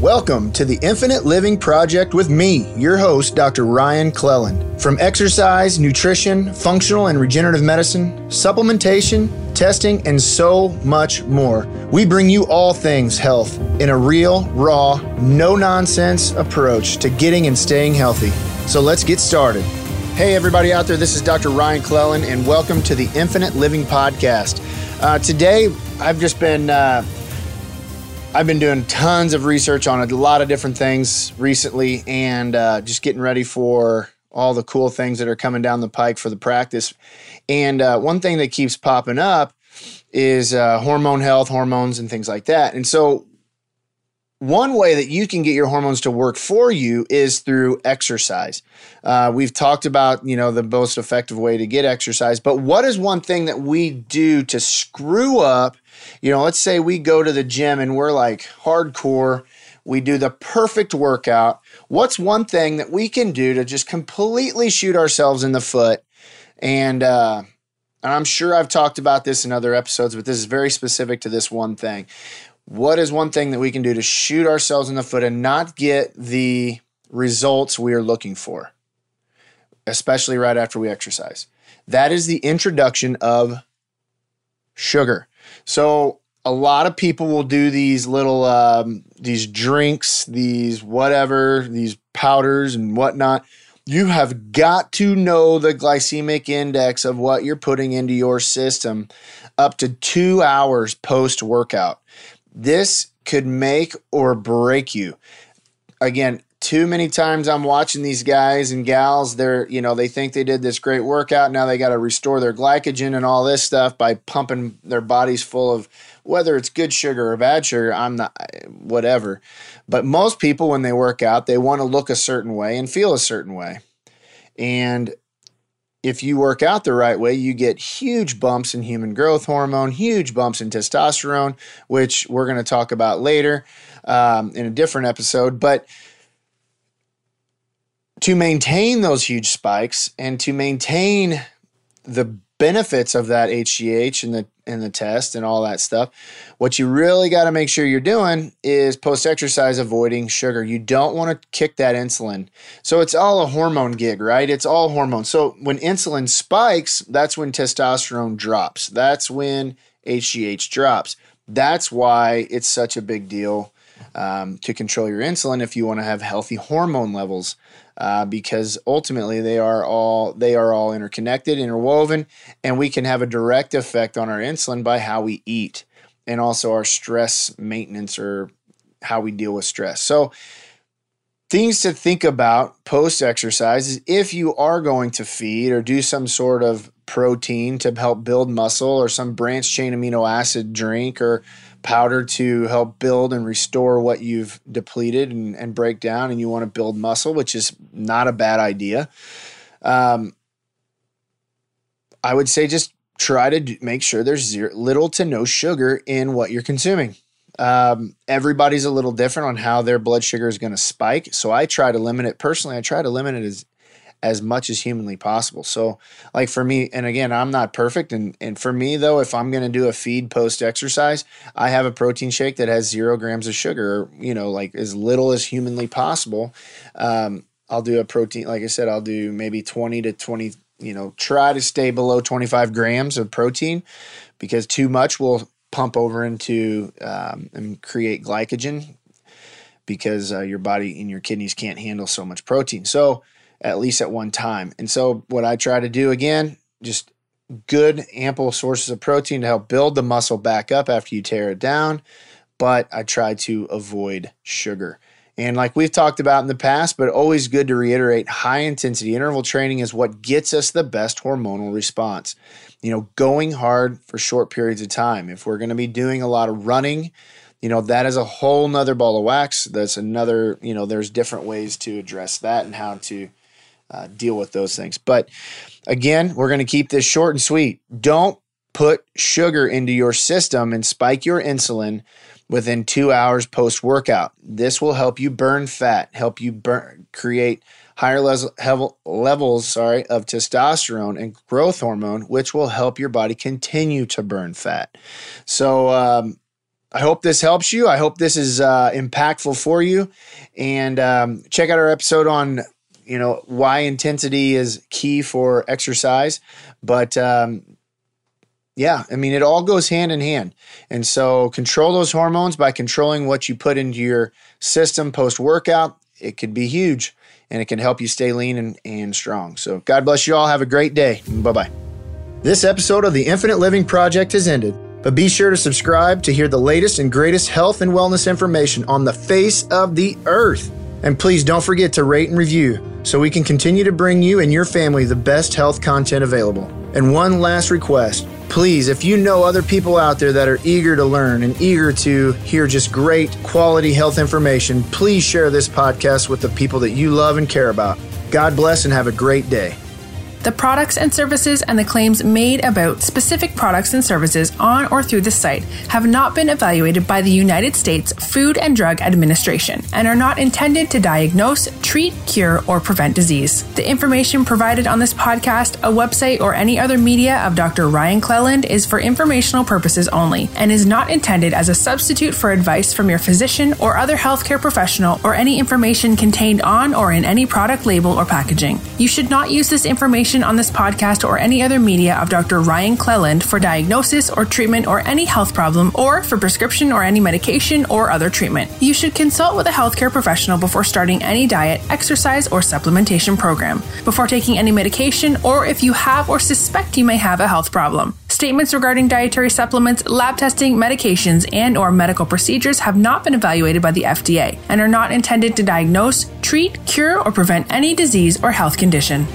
Welcome to the Infinite Living Project with me, your host, Dr. Ryan Cleland. From exercise, nutrition, functional and regenerative medicine, supplementation, testing, and so much more, we bring you all things health in a real, raw, no nonsense approach to getting and staying healthy. So let's get started. Hey, everybody out there, this is Dr. Ryan Cleland, and welcome to the Infinite Living Podcast. Uh, today, I've just been. Uh, I've been doing tons of research on a lot of different things recently and uh, just getting ready for all the cool things that are coming down the pike for the practice. And uh, one thing that keeps popping up is uh, hormone health, hormones, and things like that. And so, one way that you can get your hormones to work for you is through exercise. Uh, we've talked about you know the most effective way to get exercise, but what is one thing that we do to screw up you know, let's say we go to the gym and we're like hardcore, we do the perfect workout. What's one thing that we can do to just completely shoot ourselves in the foot? And, uh, and I'm sure I've talked about this in other episodes, but this is very specific to this one thing. What is one thing that we can do to shoot ourselves in the foot and not get the results we are looking for, especially right after we exercise? That is the introduction of sugar. So a lot of people will do these little um, these drinks, these whatever, these powders and whatnot. You have got to know the glycemic index of what you're putting into your system up to two hours post workout. This could make or break you. Again, too many times I'm watching these guys and gals, they're, you know, they think they did this great workout. Now they got to restore their glycogen and all this stuff by pumping their bodies full of whether it's good sugar or bad sugar. I'm not, whatever. But most people, when they work out, they want to look a certain way and feel a certain way. And if you work out the right way, you get huge bumps in human growth hormone, huge bumps in testosterone, which we're going to talk about later um, in a different episode. But to maintain those huge spikes and to maintain the benefits of that HGH and the and the test and all that stuff, what you really got to make sure you're doing is post exercise avoiding sugar. You don't want to kick that insulin. So it's all a hormone gig, right? It's all hormone. So when insulin spikes, that's when testosterone drops. That's when HGH drops. That's why it's such a big deal um, to control your insulin if you want to have healthy hormone levels uh, because ultimately they are all they are all interconnected, interwoven, and we can have a direct effect on our insulin by how we eat and also our stress maintenance or how we deal with stress. So things to think about post exercise is if you are going to feed or do some sort of protein to help build muscle or some branched chain amino acid drink or powder to help build and restore what you've depleted and, and break down, and you want to build muscle, which is not a bad idea. Um, I would say just try to make sure there's zero, little to no sugar in what you're consuming. Um, everybody's a little different on how their blood sugar is going to spike. So I try to limit it personally. I try to limit it as as much as humanly possible. So, like for me, and again, I'm not perfect. And, and for me, though, if I'm going to do a feed post exercise, I have a protein shake that has zero grams of sugar, you know, like as little as humanly possible. Um, I'll do a protein, like I said, I'll do maybe 20 to 20, you know, try to stay below 25 grams of protein because too much will pump over into um, and create glycogen because uh, your body and your kidneys can't handle so much protein. So, at least at one time. And so, what I try to do again, just good, ample sources of protein to help build the muscle back up after you tear it down. But I try to avoid sugar. And like we've talked about in the past, but always good to reiterate high intensity interval training is what gets us the best hormonal response. You know, going hard for short periods of time. If we're going to be doing a lot of running, you know, that is a whole nother ball of wax. That's another, you know, there's different ways to address that and how to uh, deal with those things. But again, we're going to keep this short and sweet. Don't put sugar into your system and spike your insulin within two hours post workout. This will help you burn fat, help you burn, create higher level, levels sorry, of testosterone and growth hormone, which will help your body continue to burn fat. So, um, I hope this helps you. I hope this is uh, impactful for you. And um, check out our episode on you know why intensity is key for exercise. But um, yeah, I mean it all goes hand in hand. And so control those hormones by controlling what you put into your system post workout. It could be huge and it can help you stay lean and, and strong. So God bless you all. Have a great day. Bye bye. This episode of the Infinite Living Project has ended. But be sure to subscribe to hear the latest and greatest health and wellness information on the face of the earth. And please don't forget to rate and review so we can continue to bring you and your family the best health content available. And one last request please, if you know other people out there that are eager to learn and eager to hear just great quality health information, please share this podcast with the people that you love and care about. God bless and have a great day. The products and services and the claims made about specific products and services on or through the site have not been evaluated by the United States Food and Drug Administration and are not intended to diagnose, treat, cure, or prevent disease. The information provided on this podcast, a website, or any other media of Dr. Ryan Cleland is for informational purposes only and is not intended as a substitute for advice from your physician or other healthcare professional or any information contained on or in any product label or packaging. You should not use this information on this podcast or any other media of Dr. Ryan Cleland for diagnosis or treatment or any health problem or for prescription or any medication or other treatment. You should consult with a healthcare professional before starting any diet, exercise, or supplementation program, before taking any medication, or if you have or suspect you may have a health problem. Statements regarding dietary supplements, lab testing, medications, and or medical procedures have not been evaluated by the FDA and are not intended to diagnose, treat, cure, or prevent any disease or health condition.